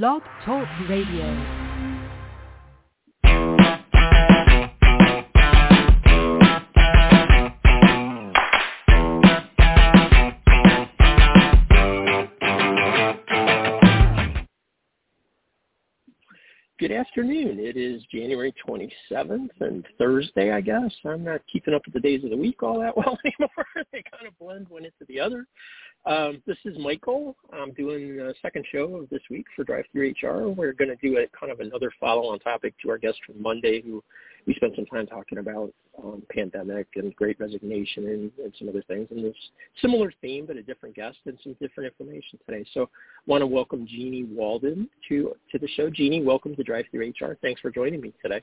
Blog Talk Radio. Good afternoon. It is January 27th and Thursday, I guess. I'm not keeping up with the days of the week all that well anymore. they kind of blend one into the other. Um, this is Michael. I'm doing a second show of this week for Drive Through HR. We're going to do a kind of another follow-on topic to our guest from Monday, who we spent some time talking about um, pandemic and Great Resignation and, and some other things. And this similar theme, but a different guest and some different information today. So, I want to welcome Jeanniey Walden to to the show. Jeanniey, welcome to Drive Through HR. Thanks for joining me today.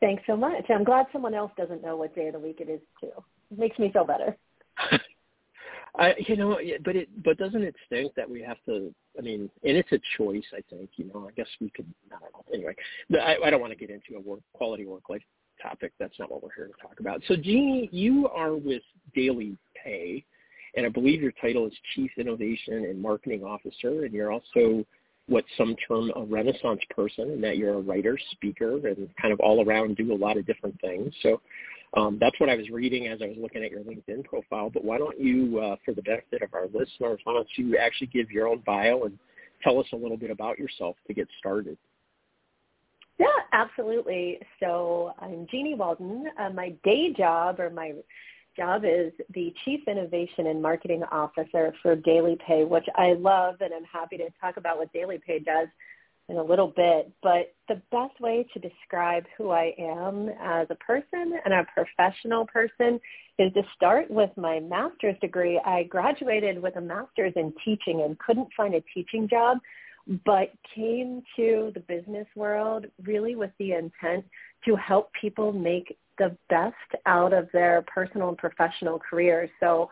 Thanks so much. I'm glad someone else doesn't know what day of the week it is too. It makes me feel better. I, you know, but it, but doesn't it stink that we have to? I mean, and it's a choice. I think, you know, I guess we could. I don't know. Anyway, I, I don't want to get into a work quality work life topic. That's not what we're here to talk about. So, Jeanniey, you are with Daily Pay, and I believe your title is Chief Innovation and Marketing Officer, and you're also what some term a renaissance person and that you're a writer, speaker, and kind of all around do a lot of different things. So um, that's what I was reading as I was looking at your LinkedIn profile. But why don't you, uh, for the benefit of our listeners, why don't you actually give your own bio and tell us a little bit about yourself to get started? Yeah, absolutely. So I'm Jeanniey Walden. Uh, my day job or my job is the Chief Innovation and Marketing Officer for Daily Pay, which I love and I'm happy to talk about what DailyPay does in a little bit, but the best way to describe who I am as a person and a professional person is to start with my master's degree. I graduated with a master's in teaching and couldn't find a teaching job, but came to the business world really with the intent to help people make the best out of their personal and professional careers. So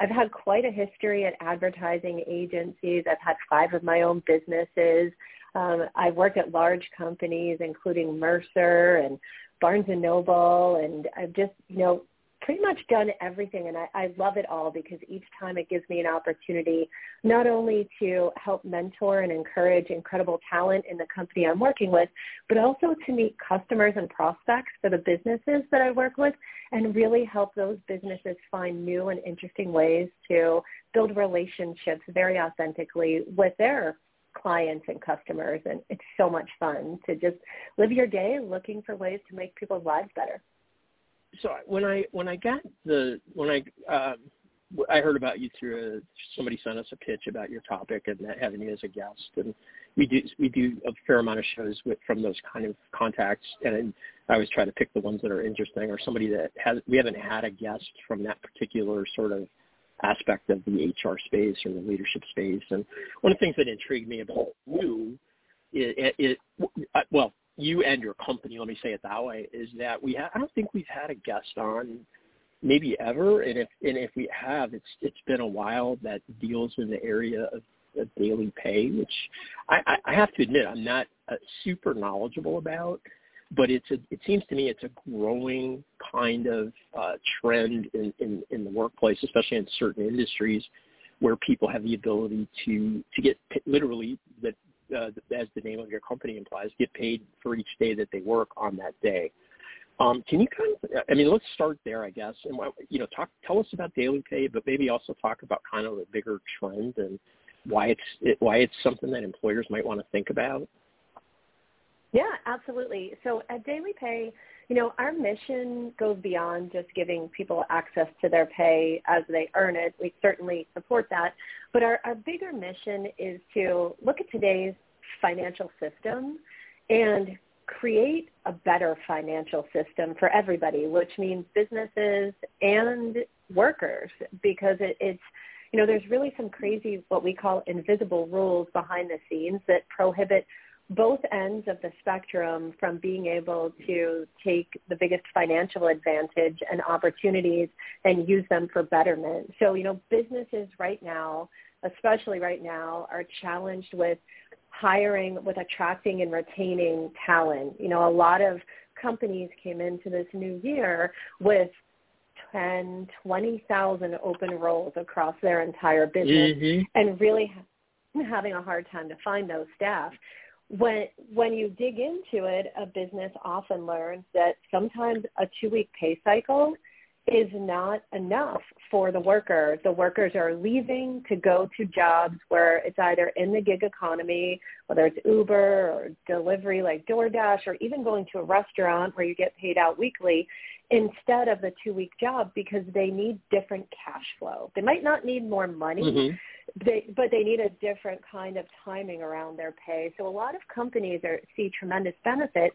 I've had quite a history at advertising agencies. I've had five of my own businesses. Um, I've worked at large companies, including Mercer and Barnes and Noble, and I've just, you know, pretty much done everything and I, I love it all because each time it gives me an opportunity not only to help mentor and encourage incredible talent in the company I'm working with, but also to meet customers and prospects for the businesses that I work with and really help those businesses find new and interesting ways to build relationships very authentically with their clients and customers. And it's so much fun to just live your day looking for ways to make people's lives better so when i when i got the when i um I heard about you through a, somebody sent us a pitch about your topic and that having you as a guest, and we do we do a fair amount of shows with from those kind of contacts, and I always try to pick the ones that are interesting or somebody that has we haven't had a guest from that particular sort of aspect of the HR space or the leadership space. And one of the things that intrigued me about you, it, it, it well, you and your company, let me say it that way, is that we ha- I don't think we've had a guest on maybe ever, and if and if we have, it's it's been a while that deals in the area of, of daily pay, which I, I, have to admit I'm not uh, super knowledgeable about but it's a, it seems to me it's a growing kind of uh, trend in, in, in the workplace, especially in certain industries where people have the ability to to get literally that uh, as the name of your company implies, get paid for each day that they work on that day. Um, can you kind of, I mean, let's start there, I guess, and you know, talk, tell us about daily pay, but maybe also talk about kind of the bigger trend and why it's it, why it's something that employers might want to think about. Yeah, absolutely. So at DailyPay, you know, our mission goes beyond just giving people access to their pay as they earn it. We certainly support that. But our, our bigger mission is to look at today's financial system and create a better financial system for everybody, which means businesses and workers because it, it's you know, there's really some crazy what we call invisible rules behind the scenes that prohibit both ends of the spectrum from being able to take the biggest financial advantage and opportunities and use them for betterment. So, you know, businesses right now, especially right now, are challenged with hiring, with attracting and retaining talent. You know, a lot of companies came into this new year with 10, 20,000 open roles across their entire business mm-hmm. and really having a hard time to find those staff. When when you dig into it, a business often learns that sometimes a two week pay cycle is not enough for the worker. The workers are leaving to go to jobs where it's either in the gig economy, whether it's Uber or delivery like DoorDash, or even going to a restaurant where you get paid out weekly instead of the two week job because they need different cash flow. They might not need more money, mm-hmm. they, but they need a different kind of timing around their pay. So a lot of companies are, see tremendous benefit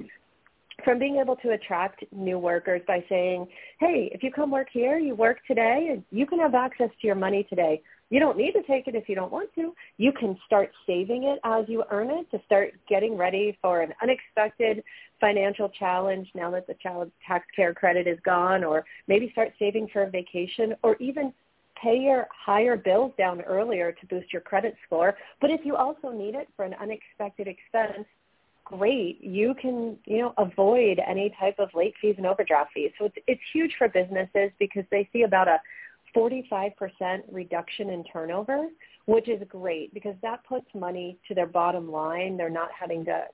from being able to attract new workers by saying, hey, if you come work here, you work today, you can have access to your money today. You don't need to take it if you don't want to. You can start saving it as you earn it to start getting ready for an unexpected financial challenge now that the child tax credit is gone or maybe start saving for a vacation or even pay your higher bills down earlier to boost your credit score. But if you also need it for an unexpected expense, great. You can, you know, avoid any type of late fees and overdraft fees. So it's, it's huge for businesses because they see about a 45% reduction in turnover, which is great because that puts money to their bottom line. They're not having to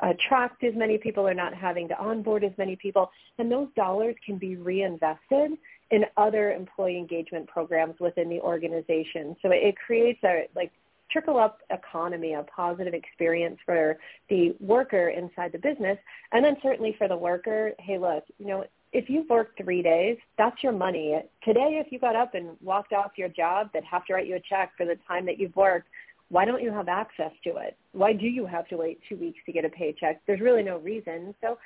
attract as many people. They're not having to onboard as many people. And those dollars can be reinvested in other employee engagement programs within the organization. So it creates a like trickle up economy, a positive experience for the worker inside the business. And then certainly for the worker, hey, look, you know, if you've worked three days, that's your money. Today, if you got up and walked off your job they'd have to write you a check for the time that you've worked, why don't you have access to it? Why do you have to wait two weeks to get a paycheck? There's really no reason. So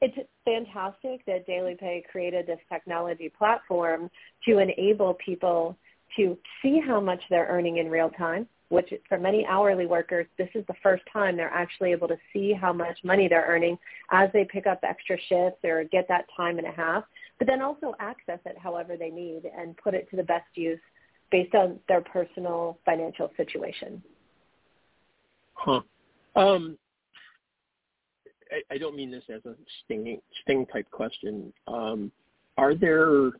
it's fantastic that DailyPay created this technology platform to enable people to see how much they're earning in real time, which for many hourly workers, this is the first time they're actually able to see how much money they're earning as they pick up extra shifts or get that time and a half, but then also access it however they need and put it to the best use based on their personal financial situation. Huh. Um, I, I don't mean this as a sting sting type question. Um, are there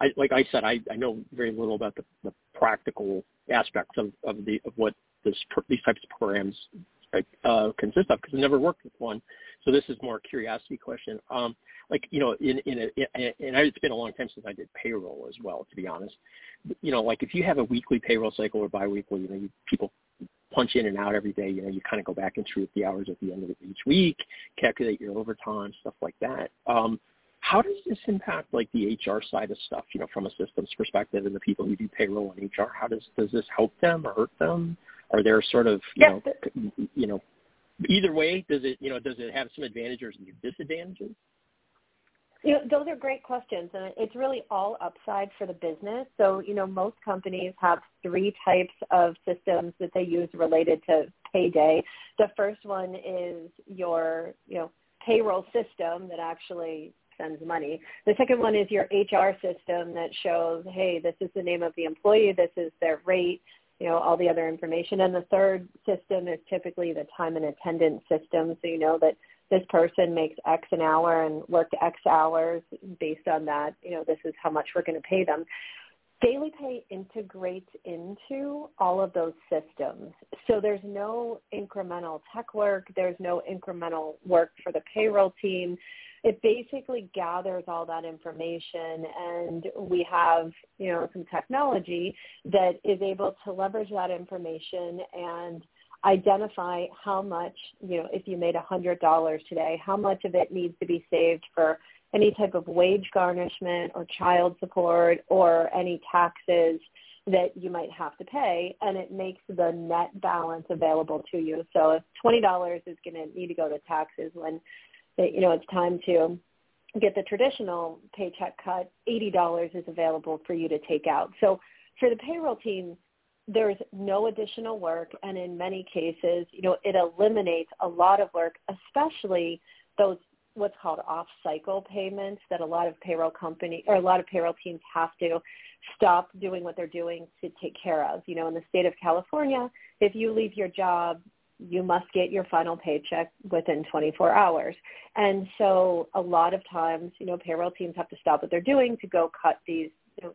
I, like I said, I, I know very little about the, the practical aspects of, of the of what this these types of programs uh, consist of because I've never worked with one. So this is more a curiosity question. Um, like you know, in in, a, in and it's been a long time since I did payroll as well, to be honest. You know, like if you have a weekly payroll cycle or biweekly, you know, you, people punch in and out every day. You know, you kind of go back and truth the hours at the end of each week, calculate your overtime, stuff like that. Um, how does this impact like the HR side of stuff, you know, from a systems perspective and the people who do payroll and HR? How does does this help them or hurt them? Are there sort of you know you know either way does it you know does it have some advantages or disadvantages? You know, those are great questions, and it's really all upside for the business. So, you know, most companies have three types of systems that they use related to payday. The first one is your, you know, payroll system that actually sends money. The second one is your HR system that shows, hey, this is the name of the employee, this is their rate, you know, all the other information. And the third system is typically the time and attendance system, so you know that this person makes X an hour and worked X hours based on that, you know, this is how much we're going to pay them. DailyPay integrates into all of those systems. So there's no incremental tech work. There's no incremental work for the payroll team it basically gathers all that information and we have, you know, some technology that is able to leverage that information and identify how much, you know, if you made a $100 today, how much of it needs to be saved for any type of wage garnishment or child support or any taxes that you might have to pay and it makes the net balance available to you. So if $20 is going to need to go to taxes when that you know it's time to get the traditional paycheck cut, $80 is available for you to take out. So for the payroll team, there's no additional work and in many cases, you know, it eliminates a lot of work, especially those what's called off-cycle payments that a lot of payroll company or a lot of payroll teams have to stop doing what they're doing to take care of. You know, in the state of California, if you leave your job you must get your final paycheck within 24 hours. And so a lot of times, you know, payroll teams have to stop what they're doing to go cut these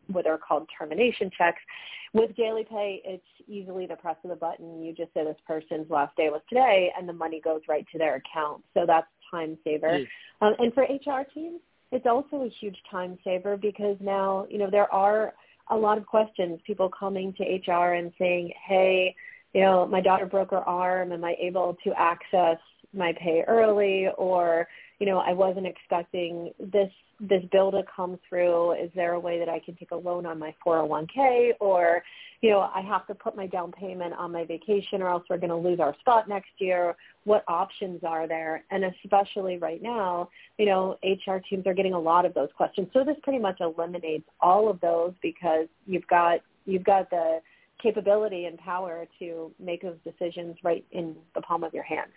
what are called termination checks. With DailyPay, it's easily the press of the button. You just say this person's last day was today, and the money goes right to their account. So that's time saver. Mm. Um, and for HR teams, it's also a huge time saver because now, you know, there are a lot of questions, people coming to HR and saying, hey, you know, my daughter broke her arm. Am I able to access my pay early? Or, you know, I wasn't expecting this this bill to come through. Is there a way that I can take a loan on my 401k? Or, you know, I have to put my down payment on my vacation or else we're going to lose our spot next year. What options are there? And especially right now, you know, HR teams are getting a lot of those questions. So this pretty much eliminates all of those because you've got you've got the capability and power to make those decisions right in the palm of your hand.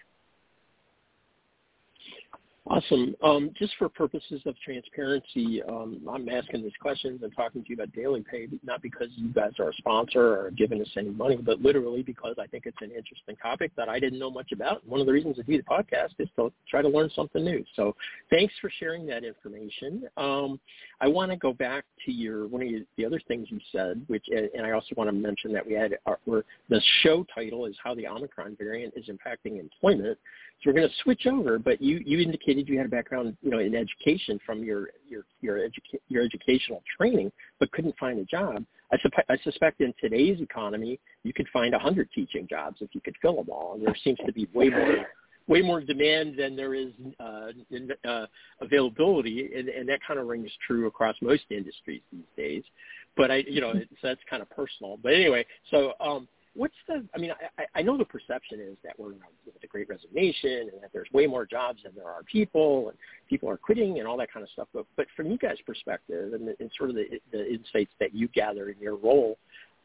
Awesome. Um, just for purposes of transparency, um, I'm asking these questions and talking to you about daily pay, not because you guys are a sponsor or giving us any money, but literally because I think it's an interesting topic that I didn't know much about. One of the reasons I do the podcast is to try to learn something new. So thanks for sharing that information. Um, I want to go back to your one of your, the other things you said, which, and I also want to mention that we had our, the show title is how the Omicron variant is impacting employment. So we're going to switch over, but you, you indicated you had a background, you know, in education from your your your, educa- your educational training, but couldn't find a job. I, supe- I suspect in today's economy, you could find a hundred teaching jobs if you could fill them all. And there seems to be way more way more demand than there is uh, in, uh, availability, and, and that kind of rings true across most industries these days. But I, you know, it's, that's kind of personal. But anyway, so um, what's the? I mean, I, I know the perception is that we're in the Great Resignation and that there's way more jobs than there are people, and people are quitting and all that kind of stuff. But but from you guys' perspective and, and sort of the, the insights that you gather in your role,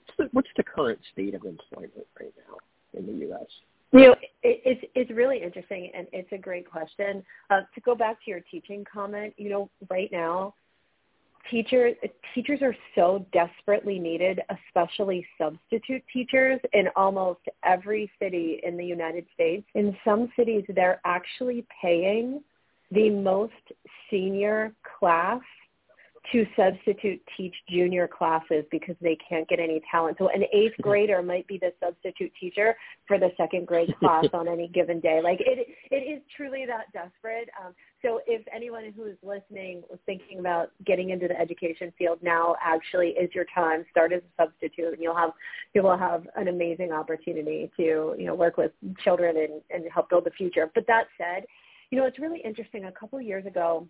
what's the, what's the current state of employment right now in the U.S.? You know, it, it's it's really interesting and it's a great question. Uh, to go back to your teaching comment, you know, right now teachers teachers are so desperately needed, especially substitute teachers in almost every city in the United States. In some cities, they're actually paying the most senior class to substitute teach junior classes because they can't get any talent. So an eighth grader might be the substitute teacher for the second grade class on any given day. Like it, it is truly that desperate. Um, so if anyone who is listening was thinking about getting into the education field now, actually is your time. Start as a substitute, and you'll have you will have an amazing opportunity to you know work with children and, and help build the future. But that said, you know it's really interesting. A couple of years ago,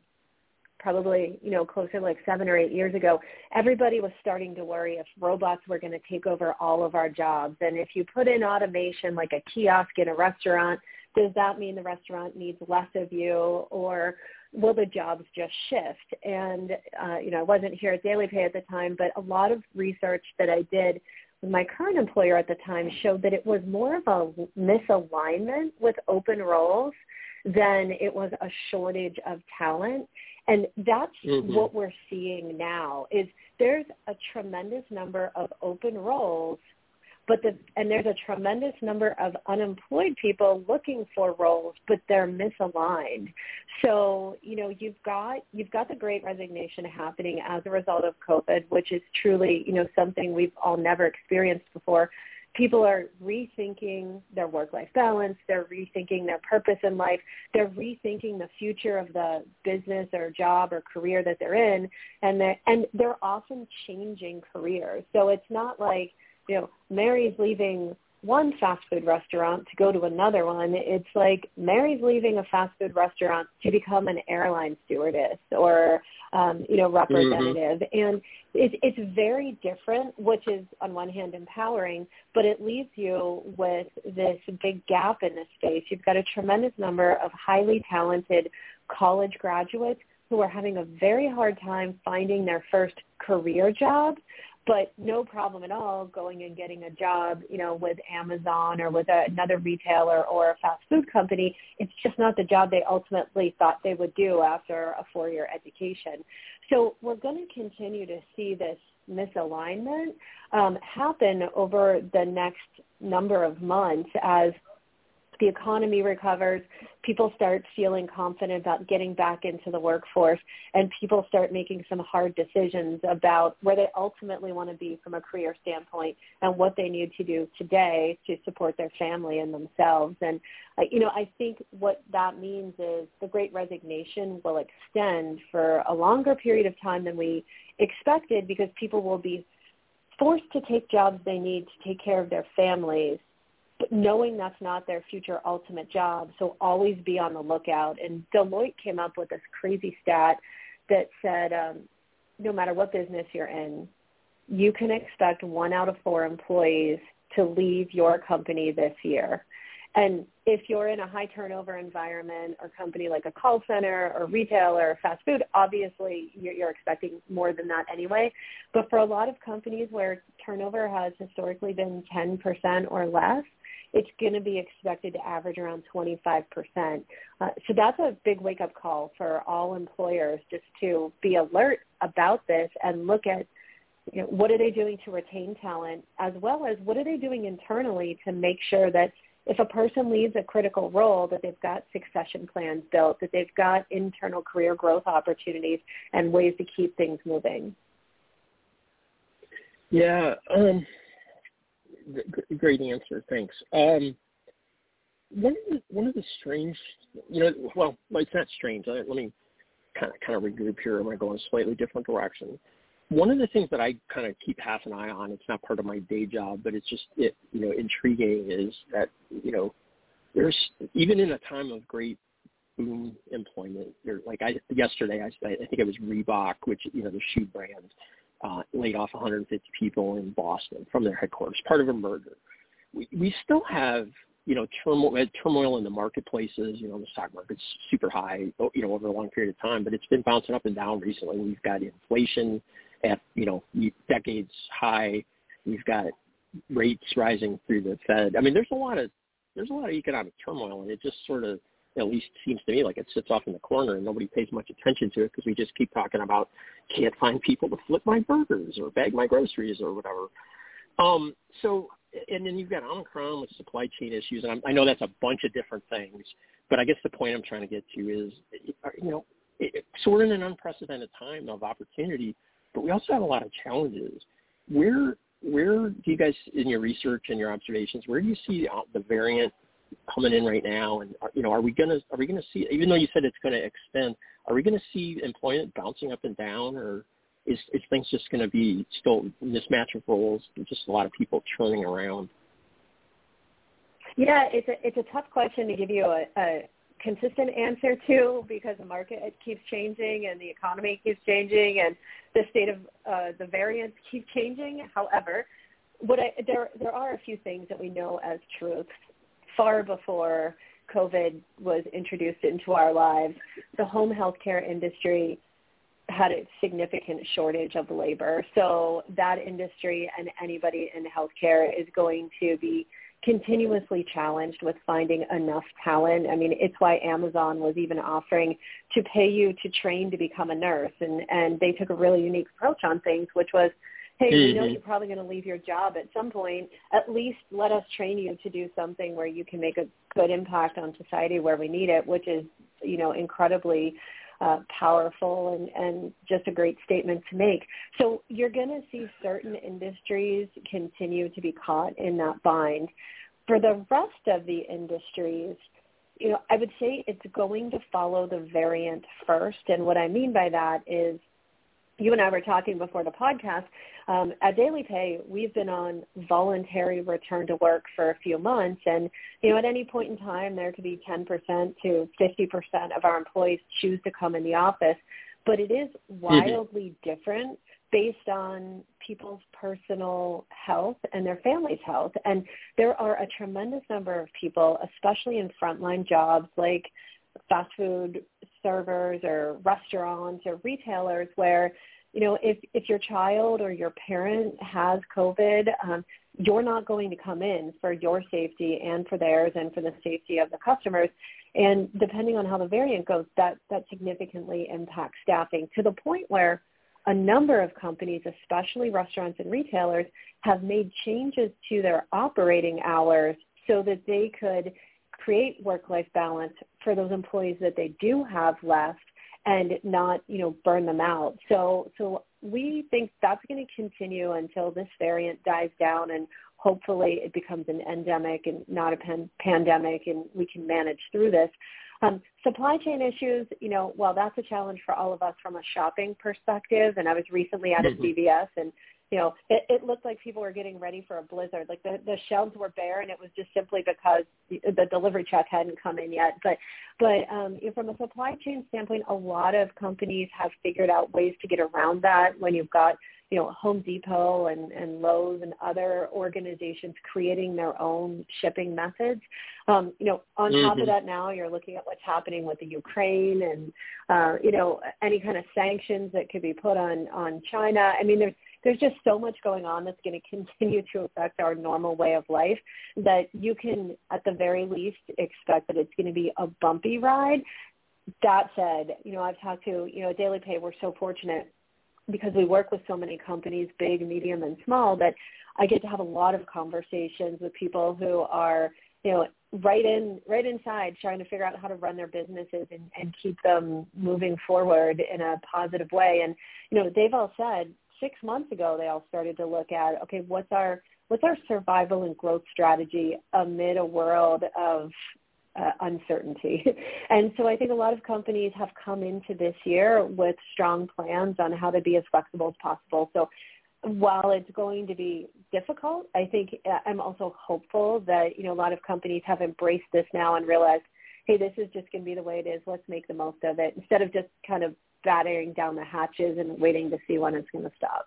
probably you know closer like seven or eight years ago everybody was starting to worry if robots were going to take over all of our jobs. And if you put in automation like a kiosk in a restaurant does that mean the restaurant needs less of you or will the jobs just shift? And uh, you know i wasn't here at DailyPay at the time but a lot of research that i did with my current employer at the time showed that it was more of a misalignment with open roles than it was a shortage of talent and that's mm-hmm. what we're seeing now is there's a tremendous number of open roles, but the and there's a tremendous number of unemployed people looking for roles, but they're misaligned. So, you know, you've got you've got the great resignation happening as a result of COVID, which is truly, you know, something we've all never experienced before people are rethinking their work-life balance. They're rethinking their purpose in life. They're rethinking the future of the business or job or career that they're in, and they're, and they're often changing careers. So it's not like you know Mary's leaving one fast food restaurant to go to another one. It's like Mary's leaving a fast food restaurant to become an airline stewardess or um, you know representative, mm-hmm. and it, it's very different. Which is on one hand empowering, but it leaves you with this big gap in this space. You've got a tremendous number of highly talented college graduates who are having a very hard time finding their first career job but no problem at all going and getting a job, you know, with Amazon or with a, another retailer or a fast food company. It's just not the job they ultimately thought they would do after a four-year education. So we're going to continue to see this misalignment um, happen over the next number of months as the economy recovers, people start feeling confident about getting back into the workforce and people start making some hard decisions about where they ultimately want to be from a career standpoint and what they need to do today to support their family and themselves. And, uh, you know, I think what that means is the great resignation will extend for a longer period of time than we expected because people will be forced to take jobs they need to take care of their families but knowing that's not their future ultimate job. So always be on the lookout. And Deloitte came up with this crazy stat that said um, no matter what business you're in, you can expect one out of four employees to leave your company this year. And if you're in a high turnover environment or company like a call center or retail or fast food, obviously you're, you're expecting more than that anyway. But for a lot of companies where turnover has historically been 10% or less, it's going to be expected to average around 25%. Uh, so that's a big wake-up call for all employers just to be alert about this and look at you know, what are they doing to retain talent as well as what are they doing internally to make sure that if a person leaves a critical role that they've got succession plans built, that they've got internal career growth opportunities and ways to keep things moving. Yeah, um, great answer. Thanks. Um, one of the one of the strange, you know, well, it's not strange. Let me kind of kind of regroup here. I'm going to go in a slightly different direction. One of the things that I kind of keep half an eye on, it's not part of my day job, but it's just it, you know intriguing is that you know there's even in a time of great boom employment, there like I yesterday I I think it was Reebok, which you know the shoe brand uh, laid off 150 people in Boston from their headquarters, part of a merger. We, we still have, you know, turmoil, turmoil in the marketplaces. You know, the stock market's super high, you know, over a long period of time, but it's been bouncing up and down recently. We've got inflation at, you know, decades high. We've got rates rising through the Fed. I mean, there's a lot of there's a lot of economic turmoil, and it just sort of at least seems to me like it sits off in the corner and nobody pays much attention to it because we just keep talking about can't find people to flip my burgers or bag my groceries or whatever. Um, so, and then you've got Omicron with supply chain issues, and I'm, I know that's a bunch of different things, but I guess the point I'm trying to get to is, you know, it, so we're in an unprecedented time of opportunity, but we also have a lot of challenges. Where where do you guys, in your research and your observations, where do you see the variant coming in right now, and are, you know, are we gonna are we gonna see? Even though you said it's to extend, are we to see employment bouncing up and down, or is is things just to be still mismatch of roles, just a lot of people churning around? Yeah, it's a it's a tough question to give you a, a consistent answer to because the market keeps changing and the economy keeps changing and the state of uh, the variants keep changing. However, what I, there there are a few things that we know as truths far before COVID was introduced into our lives, the home healthcare industry had a significant shortage of labor. So that industry and anybody in healthcare is going to be continuously challenged with finding enough talent. I mean, it's why Amazon was even offering to pay you to train to become a nurse and and they took a really unique approach on things which was hey, mm-hmm. we know you're probably going to leave your job at some point. At least let us train you to do something where you can make a good impact on society where we need it, which is, you know, incredibly uh, powerful and, and just a great statement to make. So you're going to see certain industries continue to be caught in that bind. For the rest of the industries, you know, I would say it's going to follow the variant first. And what I mean by that is you and I were talking before the podcast. Um, at DailyPay, we've been on voluntary return to work for a few months, and you know, at any point in time, there could be 10% to 50% of our employees choose to come in the office, but it is wildly mm-hmm. different based on people's personal health and their family's health. And there are a tremendous number of people, especially in frontline jobs like fast food servers or restaurants or retailers where you know if if your child or your parent has covid um, you're not going to come in for your safety and for theirs and for the safety of the customers. And depending on how the variant goes that that significantly impacts staffing to the point where a number of companies especially restaurants and retailers have made changes to their operating hours so that they could create work-life balance for those employees that they do have left and not, you know, burn them out. So, so we think that's going to continue until this variant dies down and hopefully it becomes an endemic and not a pan- pandemic and we can manage through this. Um, supply chain issues, you know, well, that's a challenge for all of us from a shopping perspective. And I was recently at a mm-hmm. CVS and you know, it, it looked like people were getting ready for a blizzard. Like the, the shelves were bare, and it was just simply because the, delivery truck hadn't come in yet. But, but um, from a supply chain standpoint, a lot of companies have figured out ways to get around that. When you've got you know, Home Depot and, and Lowe's and other organizations creating their own shipping methods. Um, you know, on mm-hmm. top of mm-hmm. that now you're looking at what's happening with the Ukraine and, uh, you know, any kind of sanctions that could be put on, on China. I mean, there's, there's just so much going on that's going to continue to affect our normal way of life that you can, at the very least, expect that it's going to be a bumpy ride. That said, you know, I've talked to, you know, DailyPay, we're so fortunate because we work with so many companies, big, medium, and small, that I get to have a lot of conversations with people who are, you know, right in right inside trying to figure out how to run their businesses and, and keep them moving forward in a positive way. And, you know, they've all said six months ago they all started to look at, okay, what's our what's our survival and growth strategy amid a world of uh, uncertainty. and so I think a lot of companies have come into this year with strong plans on how to be as flexible as possible. So while it's going to be difficult, I think uh, I'm also hopeful that, you know, a lot of companies have embraced this now and realized, hey, this is just going to be the way it is. Let's make the most of it instead of just kind of battering down the hatches and waiting to see when it's going to stop.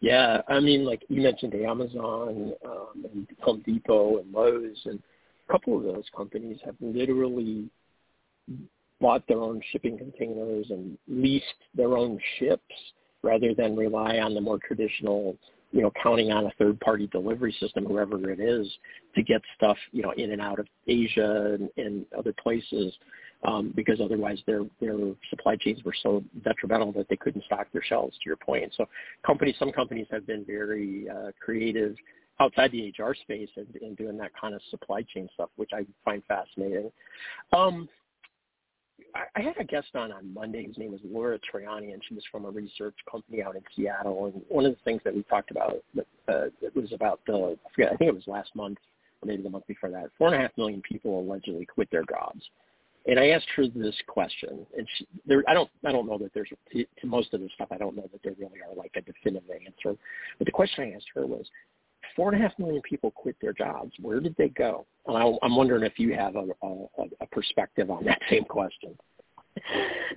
Yeah, I mean, like you mentioned the Amazon um, and Home Depot and Lowe's, and a couple of those companies have literally bought their own shipping containers and leased their own ships rather than rely on the more traditional, you know, counting on a third party delivery system, whoever it is, to get stuff, you know, in and out of Asia and, and other places. Um, because otherwise their their supply chains were so detrimental that they couldn't stock their shelves. To your point, so companies, some companies have been very uh, creative outside the HR space and, and doing that kind of supply chain stuff, which I find fascinating. Um, I, had a guest on on Monday. His name was Laura Triani, and she was from a research company out in Seattle. And one of the things that we talked about uh, it was about the I, forget, I think it was last month or maybe the month before that. Four and a half million people allegedly quit their jobs. And I asked her this question, and she, there, I don't, I don't know that there's to most of this stuff. I don't know that there really are like a definitive answer. But the question I asked her was, four and a half million people quit their jobs. Where did they go? And I, I'm wondering if you have a, a, a perspective on that same question.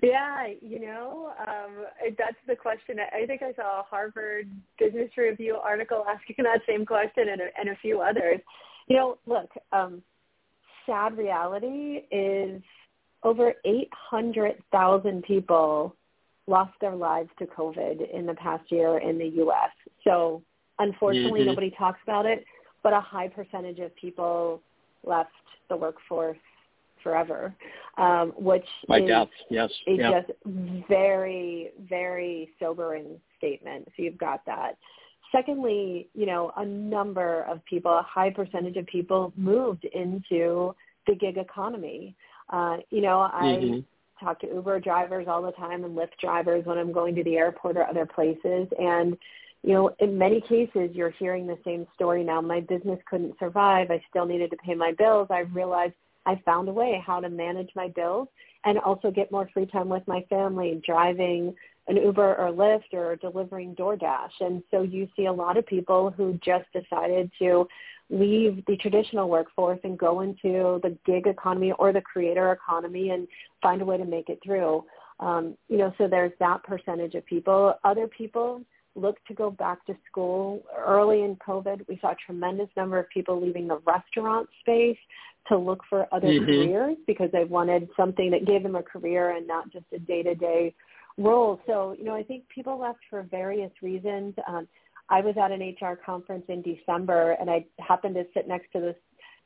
Yeah, you know, um, that's the question. I think I saw a Harvard Business Review article asking that same question and a, and a few others. You know, look, um, sad reality is over 800,000 people lost their lives to COVID in the past year in the U.S. So Unfortunately, mm-hmm. nobody talks about it, but a high percentage of people left the workforce forever, um, which My is yes. a just very, very sobering statement. So you've got that. Secondly, you know, a number of people, a high percentage of people moved into the gig economy. Uh, you know, I mm-hmm. talk to Uber drivers all the time and Lyft drivers when I'm going to the airport or other places. And you know, in many cases, you're hearing the same story now. My business couldn't survive. I still needed to pay my bills. I realized I found a way how to manage my bills and also get more free time with my family, driving an Uber or Lyft or delivering DoorDash. And so you see a lot of people who just decided to leave the traditional workforce and go into the gig economy or the creator economy and find a way to make it through. Um, you know, so there's that percentage of people. Other people look to go back to school. Early in COVID, we saw a tremendous number of people leaving the restaurant space to look for other mm-hmm. careers because they wanted something that gave them a career and not just a day-to-day role. So, you know, I think people left for various reasons. Um, I was at an HR conference in December and I happened to sit next to this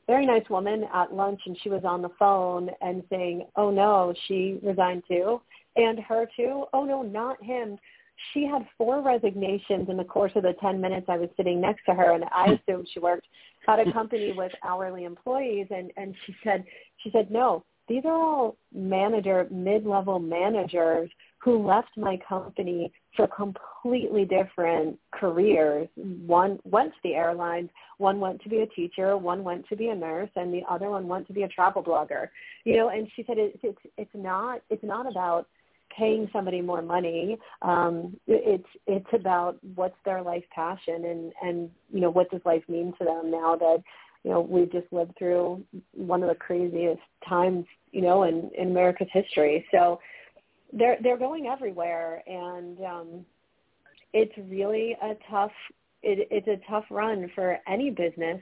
very nice woman at lunch and she was on the phone and saying, oh no, she resigned too. And her too. Oh no, not him she had four resignations in the course of the 10 minutes I was sitting next to her and I assumed she worked at a company with hourly employees and and she said she said no these are all manager mid-level managers who left my company for completely different careers. One went to the airlines, one went to be a teacher, one went to be a nurse, and the other one went to be a travel blogger. You know, and she said it's it's it's not it's not about paying somebody more money. Um, it's it's about what's their life passion and and you know what does life mean to them now that you know we've just lived through one of the craziest times you know in in America's history. So they're they're going everywhere, and um, it's really a tough it, it's a tough run for any business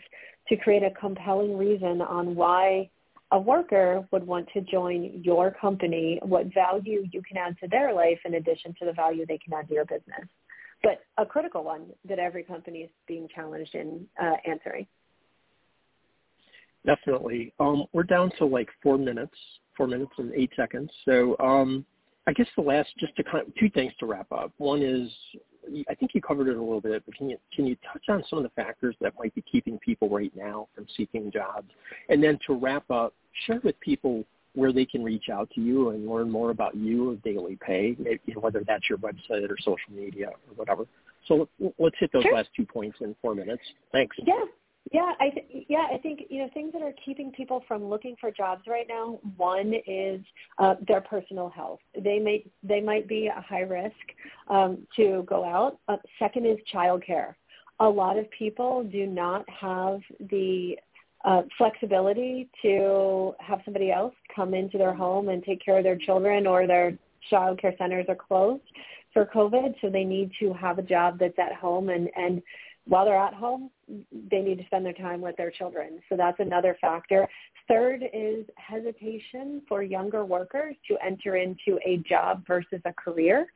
to create a compelling reason on why a worker would want to join your company, what value you can add to their life in addition to the value they can add to your business. But a critical one that every company is being challenged in uh, answering. Definitely. Um, we're down to like four minutes, four minutes and eight seconds. So um, I guess the last, just to kind of, two things to wrap up. One is, I think you covered it a little bit, but can you can you touch on some of the factors that might be keeping people right now from seeking jobs? And then to wrap up, share with people where they can reach out to you and learn more about you or DailyPay, maybe, you know, whether that's your website or social media or whatever. So let's hit those sure. last two points in four minutes. Thanks. Yeah, yeah, I th- yeah, I think you know things that are keeping people from looking for jobs right now. One is uh, their personal health. They may they might be a high risk um, to go out. Uh, second is childcare. A lot of people do not have the uh, flexibility to have somebody else come into their home and take care of their children, or their child care centers are closed for COVID, so they need to have a job that's at home and and while they're at home, they need to spend their time with their children. So that's another factor. Third is hesitation for younger workers to enter into a job versus a career.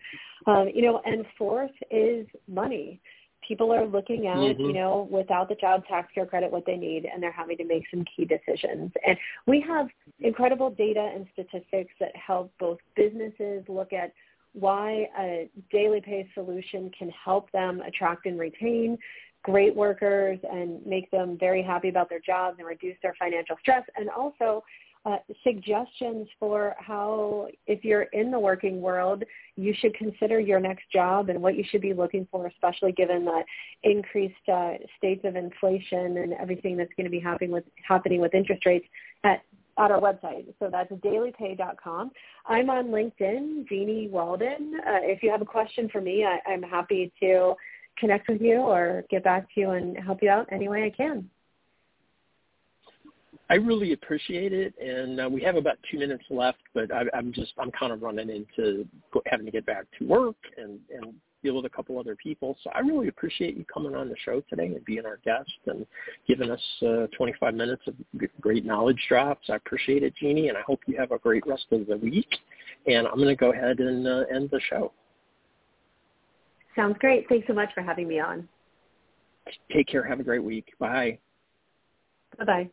Um, you know, and fourth is money. People are looking at, mm-hmm. you know, without the child tax care credit, what they need, and they're having to make some key decisions. And we have incredible data and statistics that help both businesses look at why a daily pay solution can help them attract and retain great workers and make them very happy about their jobs and reduce their financial stress and also uh, suggestions for how if you're in the working world you should consider your next job and what you should be looking for especially given the increased uh, states of inflation and everything that's going to be happening with happening with interest rates at at our website. So that's dailypay.com. I'm on LinkedIn, Jeanniey Walden. Uh, if you have a question for me, I, I'm happy to connect with you or get back to you and help you out any way I can. I really appreciate it, and uh, we have about two minutes left, but I, I'm just I'm kind of running into having to get back to work and and deal with a couple other people. So I really appreciate you coming on the show today and being our guest and giving us uh, 25 minutes of great knowledge drops. I appreciate it, Jeanniey, and I hope you have a great rest of the week. And I'm going to go ahead and uh, end the show. Sounds great. Thanks so much for having me on. Take care. Have a great week. Bye. Bye-bye.